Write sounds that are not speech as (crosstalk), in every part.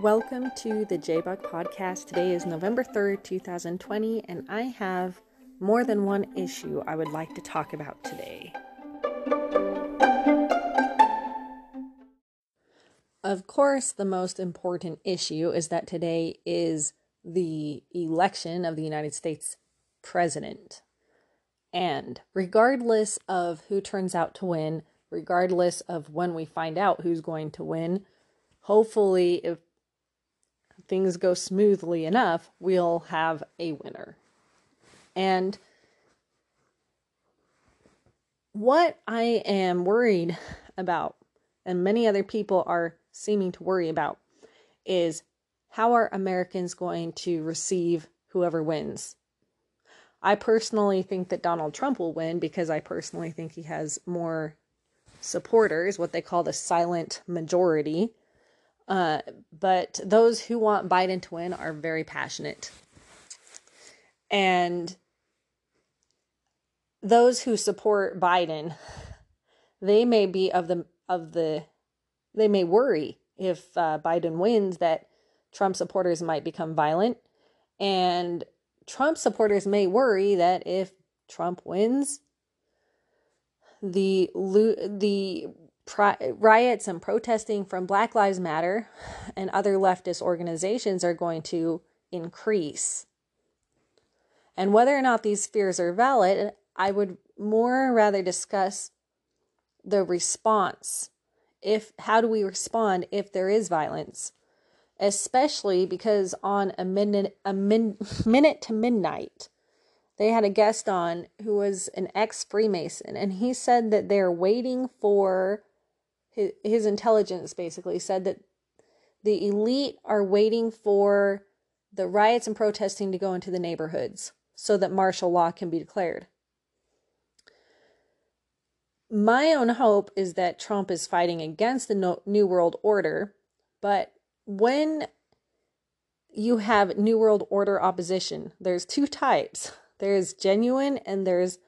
Welcome to the JBuck podcast. Today is November 3rd, 2020, and I have more than one issue I would like to talk about today. Of course, the most important issue is that today is the election of the United States president. And regardless of who turns out to win, regardless of when we find out who's going to win, hopefully, if things go smoothly enough, we'll have a winner. And what I am worried about, and many other people are seeming to worry about, is how are Americans going to receive whoever wins? I personally think that Donald Trump will win because I personally think he has more supporters, what they call the silent majority. Uh, but those who want Biden to win are very passionate. And those who support Biden, they may be of the of the they may worry if uh, Biden wins that Trump supporters might become violent and Trump supporters may worry that if Trump wins the the riots and protesting from Black Lives Matter and other leftist organizations are going to increase. And whether or not these fears are valid, I would more rather discuss the response. If how do we respond if there is violence? Especially because on a minute a min, (laughs) minute to midnight they had a guest on who was an ex Freemason, and he said that they're waiting for his, his intelligence basically said that the elite are waiting for the riots and protesting to go into the neighborhoods so that martial law can be declared. My own hope is that Trump is fighting against the New World Order, but when you have New World Order opposition, there's two types there's genuine and there's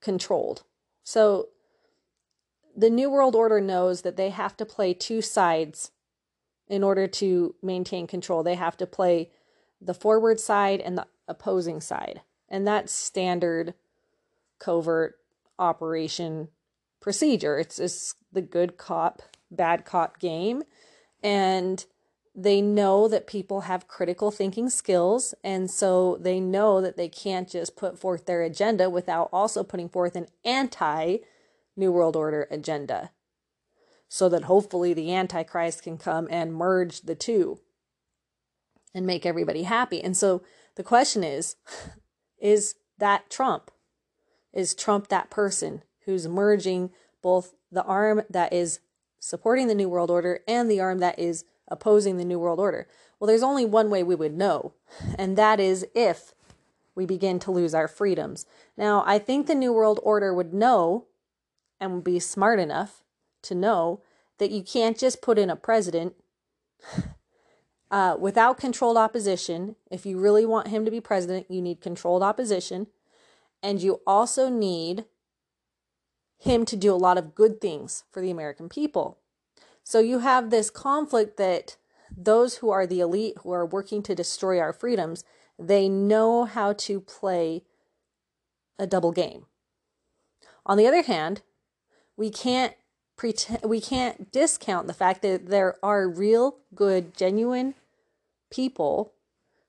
controlled. So the New World Order knows that they have to play two sides in order to maintain control. They have to play the forward side and the opposing side. And that's standard covert operation procedure. It's, it's the good cop, bad cop game. And they know that people have critical thinking skills. And so they know that they can't just put forth their agenda without also putting forth an anti New World Order agenda. So that hopefully the Antichrist can come and merge the two and make everybody happy. And so the question is (laughs) is that Trump? Is Trump that person who's merging both the arm that is supporting the New World Order and the arm that is opposing the New World Order? Well, there's only one way we would know, and that is if we begin to lose our freedoms. Now, I think the New World Order would know and be smart enough to know that you can't just put in a president (sighs) uh, without controlled opposition. If you really want him to be president, you need controlled opposition. And you also need him to do a lot of good things for the American people. So you have this conflict that those who are the elite who are working to destroy our freedoms, they know how to play a double game. On the other hand, we can't pretend we can't discount the fact that there are real good genuine people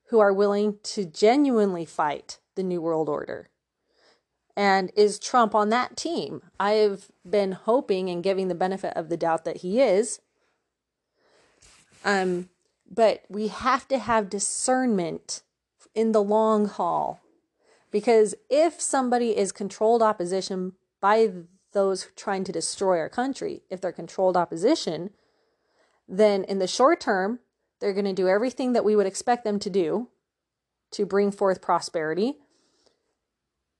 who are willing to genuinely fight the new world order and is Trump on that team? I've been hoping and giving the benefit of the doubt that he is. Um, but we have to have discernment in the long haul. Because if somebody is controlled opposition by those trying to destroy our country, if they're controlled opposition, then in the short term, they're going to do everything that we would expect them to do to bring forth prosperity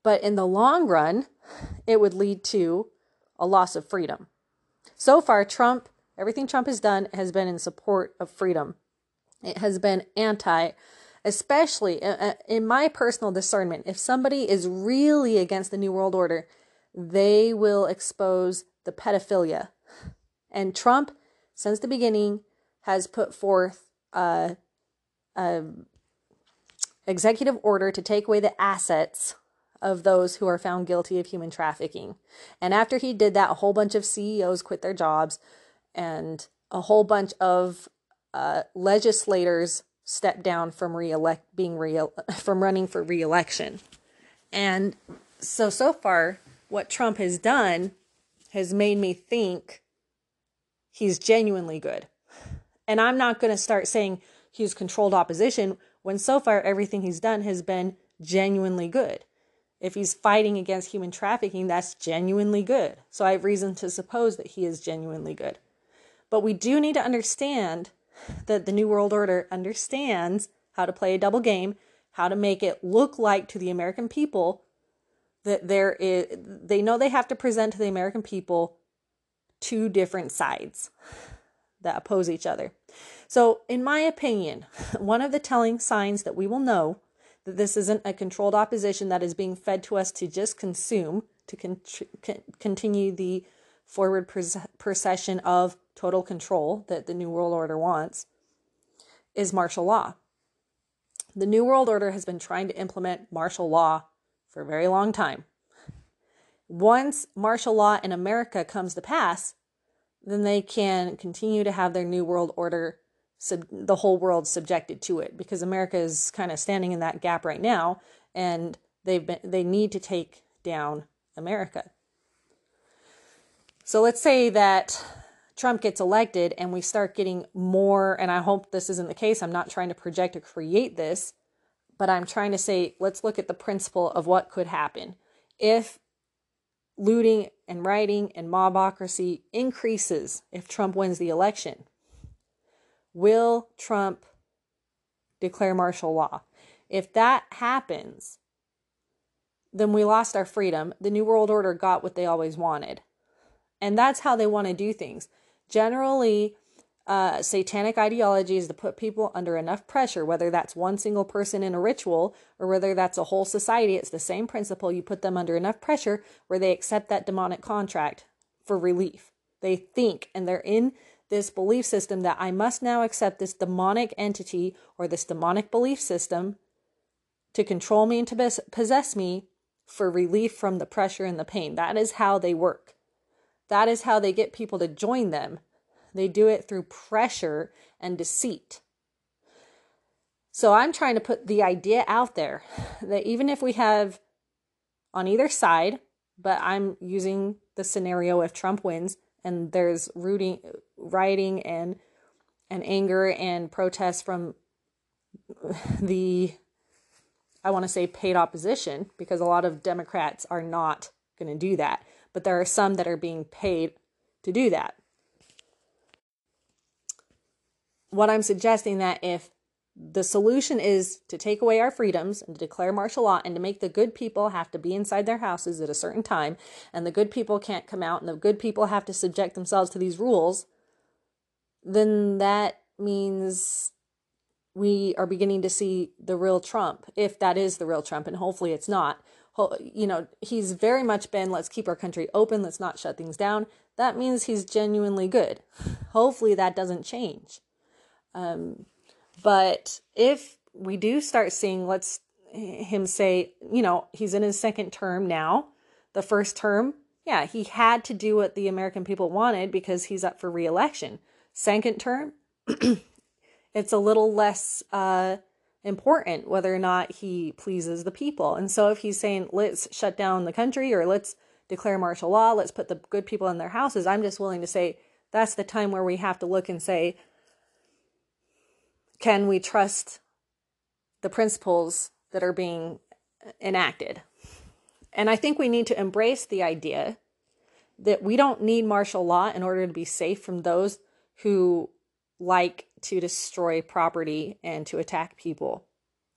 but in the long run, it would lead to a loss of freedom. So far, Trump, everything Trump has done has been in support of freedom. It has been anti, especially uh, uh, in my personal discernment. If somebody is really against the New World Order, they will expose the pedophilia. And Trump, since the beginning, has put forth a, a executive order to take away the assets of those who are found guilty of human trafficking. And after he did that, a whole bunch of CEOs quit their jobs and a whole bunch of uh, legislators stepped down from re-elect being re (laughs) from running for re-election. And so so far what Trump has done has made me think he's genuinely good. And I'm not going to start saying he's controlled opposition when so far everything he's done has been genuinely good. If he's fighting against human trafficking, that's genuinely good. So I have reason to suppose that he is genuinely good. But we do need to understand that the New World Order understands how to play a double game, how to make it look like to the American people that there is, they know they have to present to the American people two different sides that oppose each other. So, in my opinion, (laughs) one of the telling signs that we will know that this isn't a controlled opposition that is being fed to us to just consume, to con- con- continue the forward procession of total control that the New World Order wants, is martial law. The New World Order has been trying to implement martial law for a very long time. Once martial law in America comes to pass, then they can continue to have their New World Order, sub- the whole world subjected to it, because America is kind of standing in that gap right now, and they've been they need to take down America. So let's say that Trump gets elected and we start getting more, and I hope this isn't the case. I'm not trying to project or create this, but I'm trying to say let's look at the principle of what could happen. If looting and rioting and mobocracy increases if Trump wins the election, will Trump declare martial law? If that happens, then we lost our freedom. The New World Order got what they always wanted. And that's how they want to do things. Generally, uh, satanic ideology is to put people under enough pressure, whether that's one single person in a ritual or whether that's a whole society. It's the same principle. You put them under enough pressure where they accept that demonic contract for relief. They think and they're in this belief system that I must now accept this demonic entity or this demonic belief system to control me and to possess me for relief from the pressure and the pain. That is how they work. That is how they get people to join them. They do it through pressure and deceit. So I'm trying to put the idea out there that even if we have on either side, but I'm using the scenario if Trump wins and there's rooting, rioting and and anger and protests from the I want to say paid opposition because a lot of Democrats are not going to do that but there are some that are being paid to do that. What I'm suggesting that if the solution is to take away our freedoms and to declare martial law and to make the good people have to be inside their houses at a certain time and the good people can't come out and the good people have to subject themselves to these rules, then that means we are beginning to see the real Trump, if that is the real Trump, and hopefully it's not you know, he's very much been let's keep our country open, let's not shut things down. That means he's genuinely good. (laughs) Hopefully that doesn't change. Um, but if we do start seeing, let's him say, you know, he's in his second term now. The first term, yeah, he had to do what the American people wanted because he's up for reelection. Second term, (clears throat) it's a little less uh, important whether or not he pleases the people. And so if he's saying, let's shut down the country or let's declare martial law, let's put the good people in their houses, I'm just willing to say that's the time where we have to look and say, can we trust the principles that are being enacted? And I think we need to embrace the idea that we don't need martial law in order to be safe from those who like to destroy property and to attack people.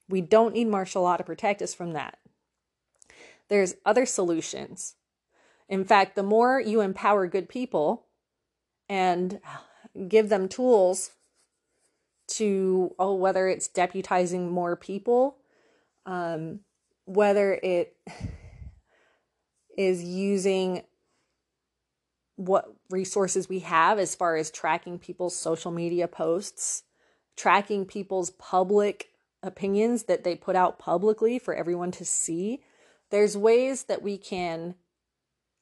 We don't need martial law to protect us from that. There's other solutions. In fact, the more you empower good people and give them tools to, oh, whether it's deputizing more people, um, whether it (laughs) is using what resources we have as far as tracking people's social media posts, tracking people's public opinions that they put out publicly for everyone to see. There's ways that we can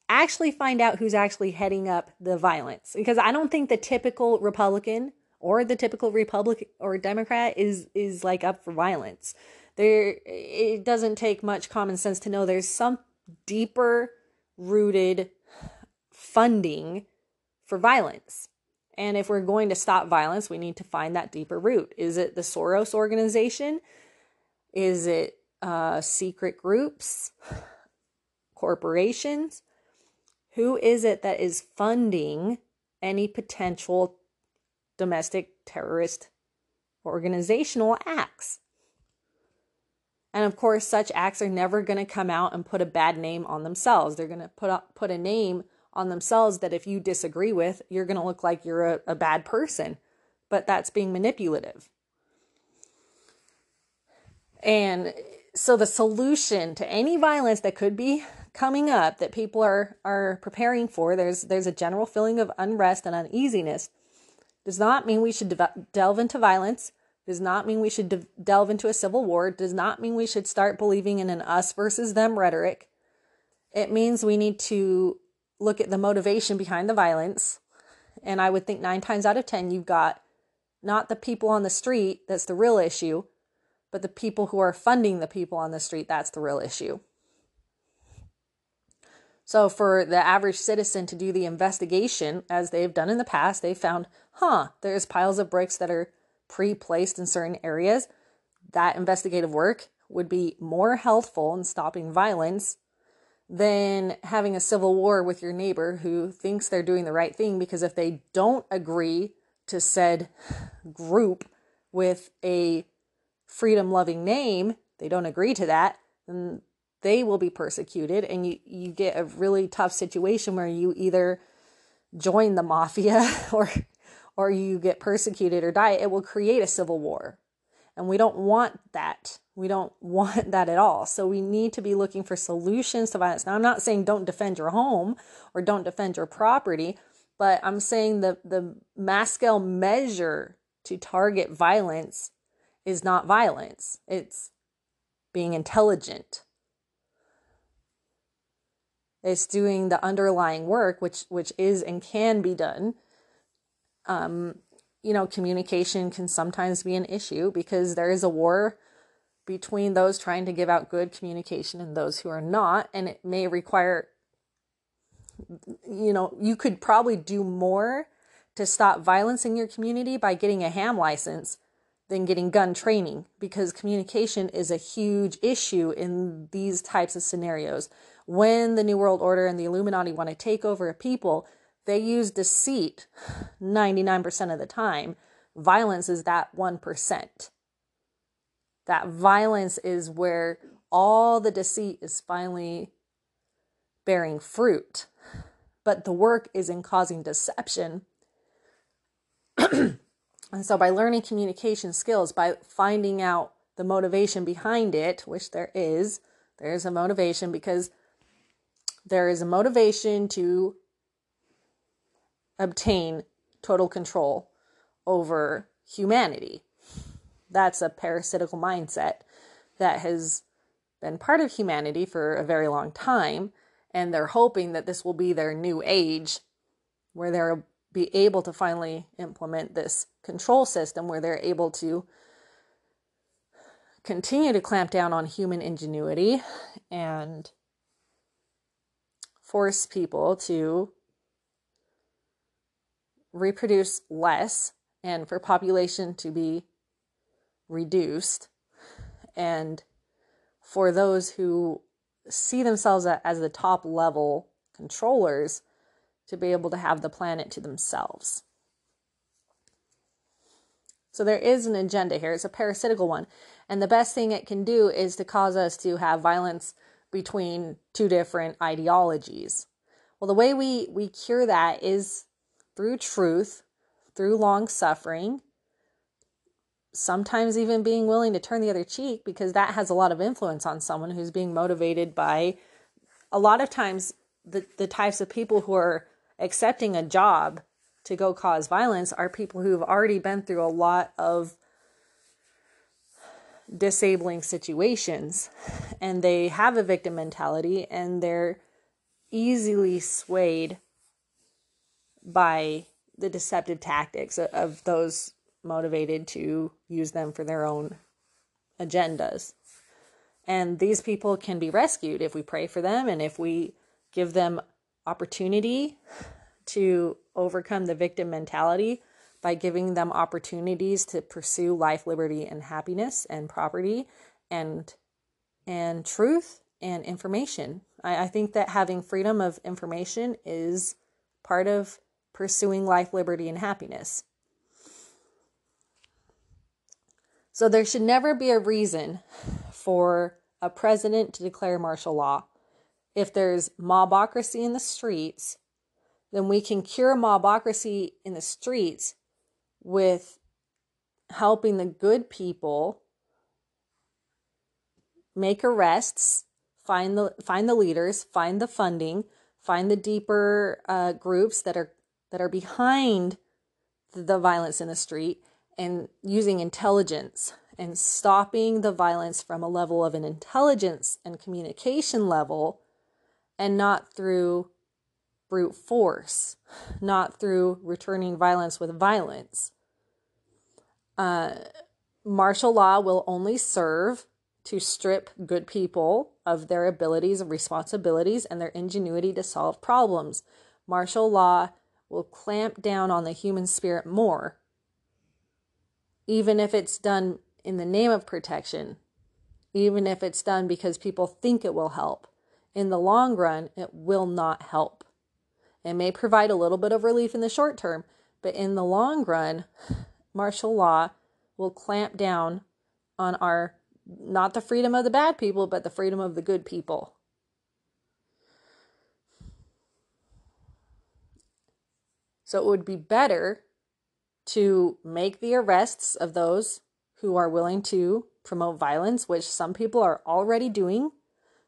actually find out who's actually heading up the violence because I don't think the typical Republican or the typical Republican or Democrat is is like up for violence. There it doesn't take much common sense to know there's some deeper rooted funding for violence. And if we're going to stop violence, we need to find that deeper root. Is it the Soros organization? Is it uh, secret groups, corporations? Who is it that is funding any potential domestic terrorist organizational acts? And of course, such acts are never going to come out and put a bad name on themselves. They're going to put up, put a name on themselves that if you disagree with, you're going to look like you're a, a bad person. But that's being manipulative. And so the solution to any violence that could be coming up that people are are preparing for there's there's a general feeling of unrest and uneasiness does not mean we should de- delve into violence does not mean we should de- delve into a civil war does not mean we should start believing in an us versus them rhetoric it means we need to look at the motivation behind the violence. And I would think nine times out of 10, you've got not the people on the street that's the real issue, but the people who are funding the people on the street that's the real issue. So, for the average citizen to do the investigation, as they've done in the past, they found, huh, there's piles of bricks that are pre placed in certain areas. That investigative work would be more helpful in stopping violence than having a civil war with your neighbor who thinks they're doing the right thing because if they don't agree to said group with a freedom loving name, they don't agree to that, then they will be persecuted and you, you get a really tough situation where you either join the mafia (laughs) or or you get persecuted or die. It will create a civil war. And we don't want that. We don't (laughs) want that at all. So we need to be looking for solutions to violence. Now, I'm not saying don't defend your home or don't defend your property, but I'm saying the, the mass scale measure to target violence is not violence, it's being intelligent. It's doing the underlying work, which which is and can be done um, you know, communication can sometimes be an issue because there is a war between those trying to give out good communication and those who are not. And it may require, you know, you could probably do more to stop violence in your community by getting a ham license than getting gun training because communication is a huge issue in these types of scenarios. When the New World Order and the Illuminati want to take over a people, they use deceit 99% of the time. Violence is that 1%. That violence is where all the deceit is finally bearing fruit. But the work is in causing deception. (clears throat) and so, by learning communication skills, by finding out the motivation behind it, which there is, there's a motivation because there is a motivation to obtain total control over humanity. That's a parasitical mindset that has been part of humanity for a very long time. And they're hoping that this will be their new age where they'll be able to finally implement this control system where they're able to continue to clamp down on human ingenuity and force people to reproduce less and for population to be reduced and for those who see themselves as the top level controllers to be able to have the planet to themselves. So there is an agenda here. It's a parasitical one. And the best thing it can do is to cause us to have violence between two different ideologies. Well, the way we, we cure that is through truth, through long suffering, sometimes even being willing to turn the other cheek because that has a lot of influence on someone who's being motivated by a lot of times the, the types of people who are accepting a job to go cause violence are people who've already been through a lot of disabling situations and they have a victim mentality and they're easily swayed by the deceptive tactics of those motivated to use them for their own agendas. And these people can be rescued if we pray for them and if we give them opportunity to overcome the victim mentality by giving them opportunities to pursue life, liberty, and happiness and property and and truth and information. I, I think that having freedom of information is part of pursuing life, liberty, and happiness. So there should never be a reason for a president to declare martial law. If there's mobocracy in the streets, then we can cure mobocracy in the streets with helping the good people make arrests, find the find the leaders, find the funding, find the deeper uh, groups that are that are behind the violence in the street, and using intelligence and stopping the violence from a level of an intelligence and communication level, and not through brute force, not through returning violence with violence. Uh, martial law will only serve to strip good people of their abilities and responsibilities and their ingenuity to solve problems. Martial law will clamp down on the human spirit more, even if it's done in the name of protection, even if it's done because people think it will help. In the long run, it will not help. It may provide a little bit of relief in the short term, but in the long run, martial law will clamp down on our not the freedom of the bad people, but the freedom of the good people. So it would be better to make the arrests of those who are willing to promote violence, which some people are already doing.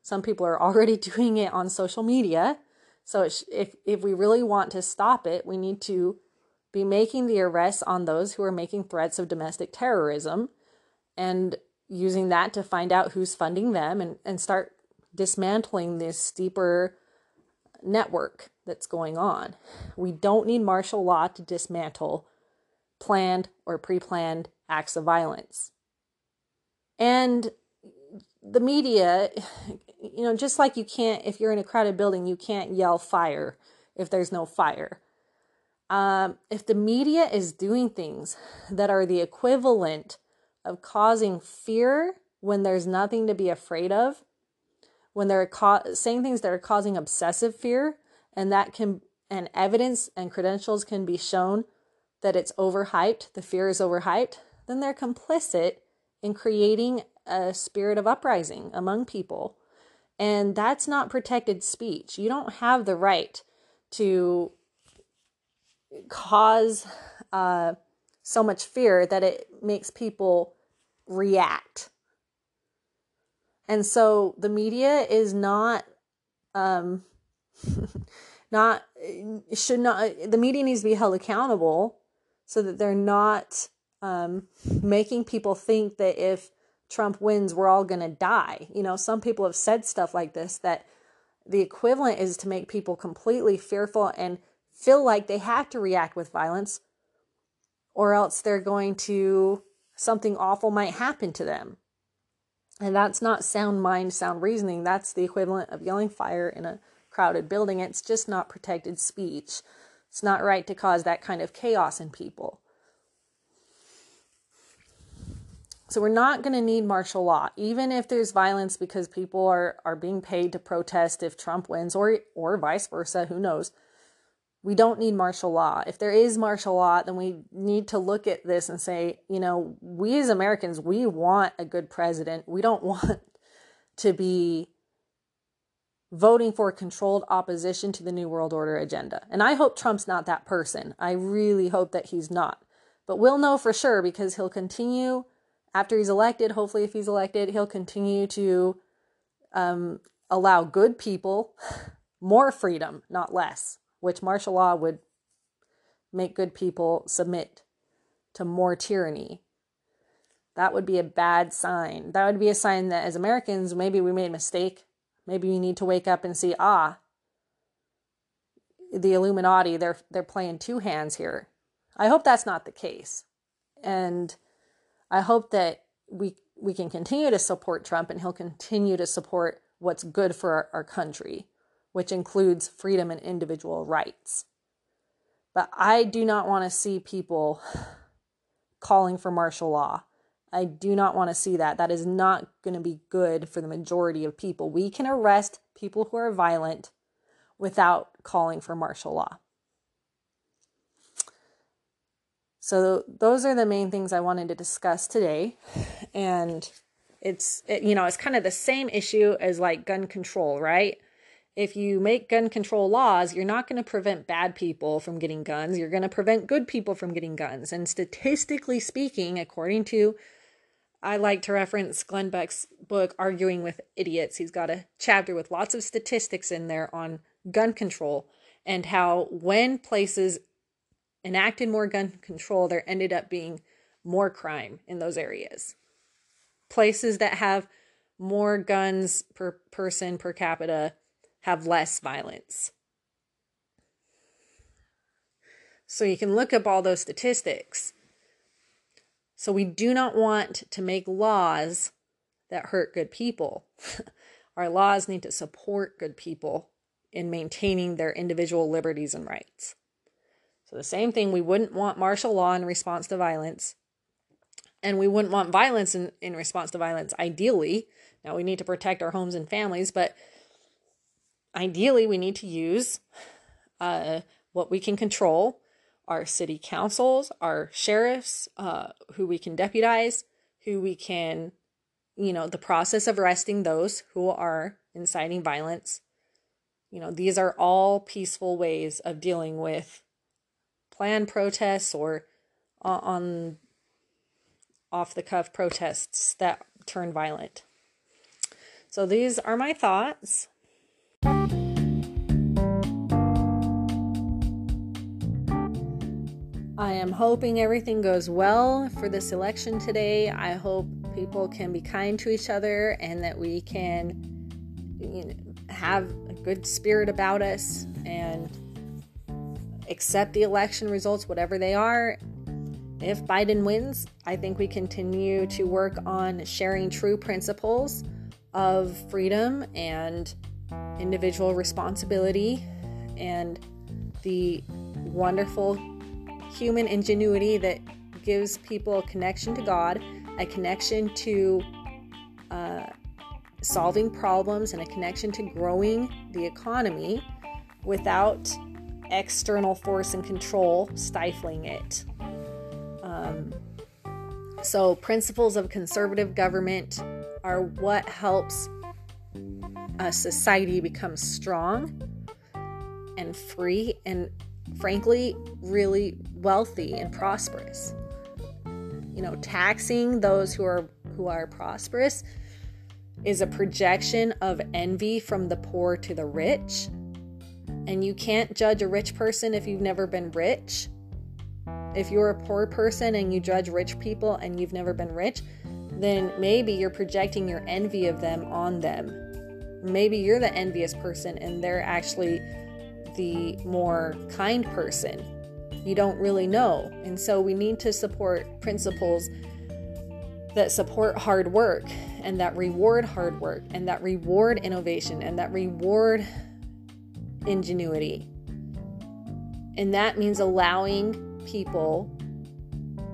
Some people are already (laughs) doing it on social media. So if if we really want to stop it, we need to be making the arrests on those who are making threats of domestic terrorism and using that to find out who's funding them and, and start dismantling this deeper network that's going on. We don't need martial law to dismantle planned or pre planned acts of violence. And the media, you know, just like you can't, if you're in a crowded building, you can't yell fire if there's no fire. Um, if the media is doing things that are the equivalent of causing fear when there's nothing to be afraid of, when they're ca- saying things that are causing obsessive fear, and that can and evidence and credentials can be shown that it's overhyped, the fear is overhyped, then they're complicit in creating a spirit of uprising among people. And that's not protected speech. You don't have the right to cause uh, so much fear that it makes people react. And so the media is not um (laughs) not should not the media needs to be held accountable so that they're not um making people think that if Trump wins we're all going to die. You know, some people have said stuff like this that the equivalent is to make people completely fearful and feel like they have to react with violence or else they're going to something awful might happen to them. And that's not sound mind, sound reasoning. That's the equivalent of yelling fire in a crowded building. It's just not protected speech. It's not right to cause that kind of chaos in people. So we're not going to need martial law, even if there's violence because people are, are being paid to protest if Trump wins or or vice versa, who knows. We don't need martial law. If there is martial law, then we need to look at this and say, you know, we as Americans, we want a good president. We don't (laughs) want to be voting for controlled opposition to the New World Order agenda. And I hope Trump's not that person. I really hope that he's not. But we'll know for sure because he'll continue after he's elected. Hopefully, if he's elected, he'll continue to um, allow good people (laughs) more freedom, not less. Which martial law would make good people submit to more tyranny. That would be a bad sign. That would be a sign that as Americans, maybe we made a mistake. Maybe we need to wake up and see, ah, the Illuminati, they're they're playing two hands here. I hope that's not the case. And I hope that we we can continue to support Trump and he'll continue to support what's good for our, our country, which includes freedom and individual rights. But I do not want to see people calling for martial law. I do not want to see that. That is not going to be good for the majority of people. We can arrest people who are violent without calling for martial law. So those are the main things I wanted to discuss today. And it's it, you know, it's kind of the same issue as like gun control, right? If you make gun control laws, you're not going to prevent bad people from getting guns. You're going to prevent good people from getting guns. And statistically speaking, according to I like to reference Glenn Beck's book Arguing with Idiots. He's got a chapter with lots of statistics in there on gun control and how when places enacted more gun control, there ended up being more crime in those areas. Places that have more guns per person per capita have less violence. So you can look up all those statistics. So we do not want to make laws that hurt good people. (laughs) Our laws need to support good people in maintaining their individual liberties and rights. So, the same thing, we wouldn't want martial law in response to violence, and we wouldn't want violence in, in response to violence, ideally. Now, we need to protect our homes and families, but ideally, we need to use uh, what we can control our city councils, our sheriffs, uh, who we can deputize, who we can, you know, the process of arresting those who are inciting violence you know, these are all peaceful ways of dealing with planned protests or on off the cuff protests that turn violent. So these are my thoughts. I am hoping everything goes well for this election today. I hope people can be kind to each other and that we can you know, have a good spirit about us and accept the election results, whatever they are. If Biden wins, I think we continue to work on sharing true principles of freedom and individual responsibility and the wonderful human ingenuity that gives people a connection to God, a connection to uh, solving problems and a connection to growing the economy without external force and control stifling it. Um, so, principles of conservative government are what helps a society become strong and free and, frankly, really wealthy and prosperous. You know, taxing those who are who are prosperous is a projection of envy from the poor to the rich. And you can't judge a rich person if you've never been rich. If you're a poor person and you judge rich people and you've never been rich, then maybe you're projecting your envy of them on them. Maybe you're the envious person and they're actually the more kind person. You don't really know. And so we need to support principles that support hard work and that reward hard work and that reward innovation and that reward ingenuity. And that means allowing people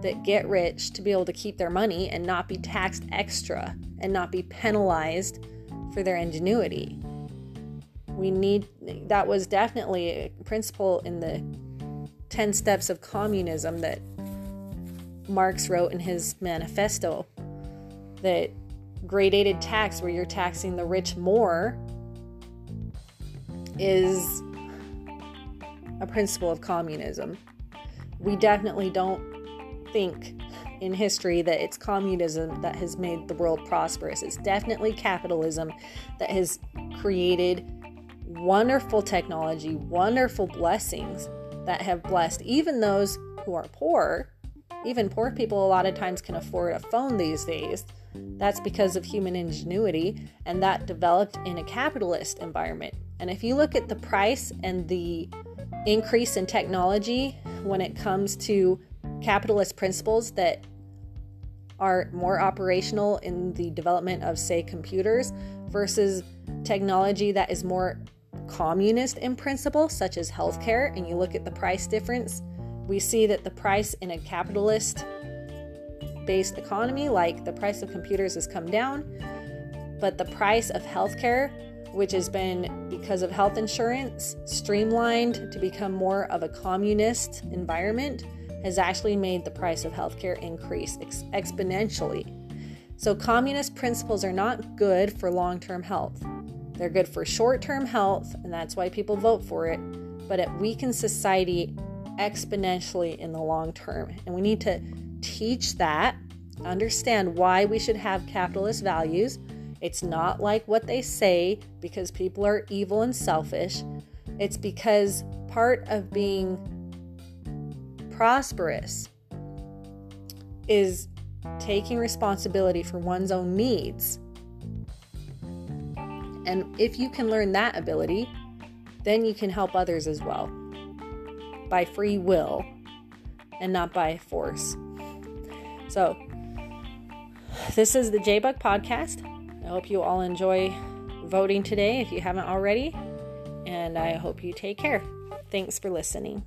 that get rich to be able to keep their money and not be taxed extra and not be penalized for their ingenuity. We need that was definitely a principle in the 10 steps of communism that Marx wrote in his manifesto that gradated tax, where you're taxing the rich more, is a principle of communism. We definitely don't think in history that it's communism that has made the world prosperous. It's definitely capitalism that has created wonderful technology, wonderful blessings that have blessed even those who are poor. Even poor people, a lot of times, can afford a phone these days. That's because of human ingenuity, and that developed in a capitalist environment. And if you look at the price and the increase in technology when it comes to capitalist principles that are more operational in the development of, say, computers versus technology that is more communist in principle, such as healthcare, and you look at the price difference, we see that the price in a capitalist based economy, like the price of computers, has come down, but the price of healthcare, which has been because of health insurance streamlined to become more of a communist environment, has actually made the price of healthcare increase ex- exponentially. So, communist principles are not good for long term health. They're good for short term health, and that's why people vote for it, but it weakens society exponentially in the long term. And we need to teach that, understand why we should have capitalist values. It's not like what they say because people are evil and selfish. It's because part of being prosperous is taking responsibility for one's own needs. And if you can learn that ability, then you can help others as well by free will and not by force. So, this is the JBuck podcast. I hope you all enjoy voting today if you haven't already. And I hope you take care. Thanks for listening.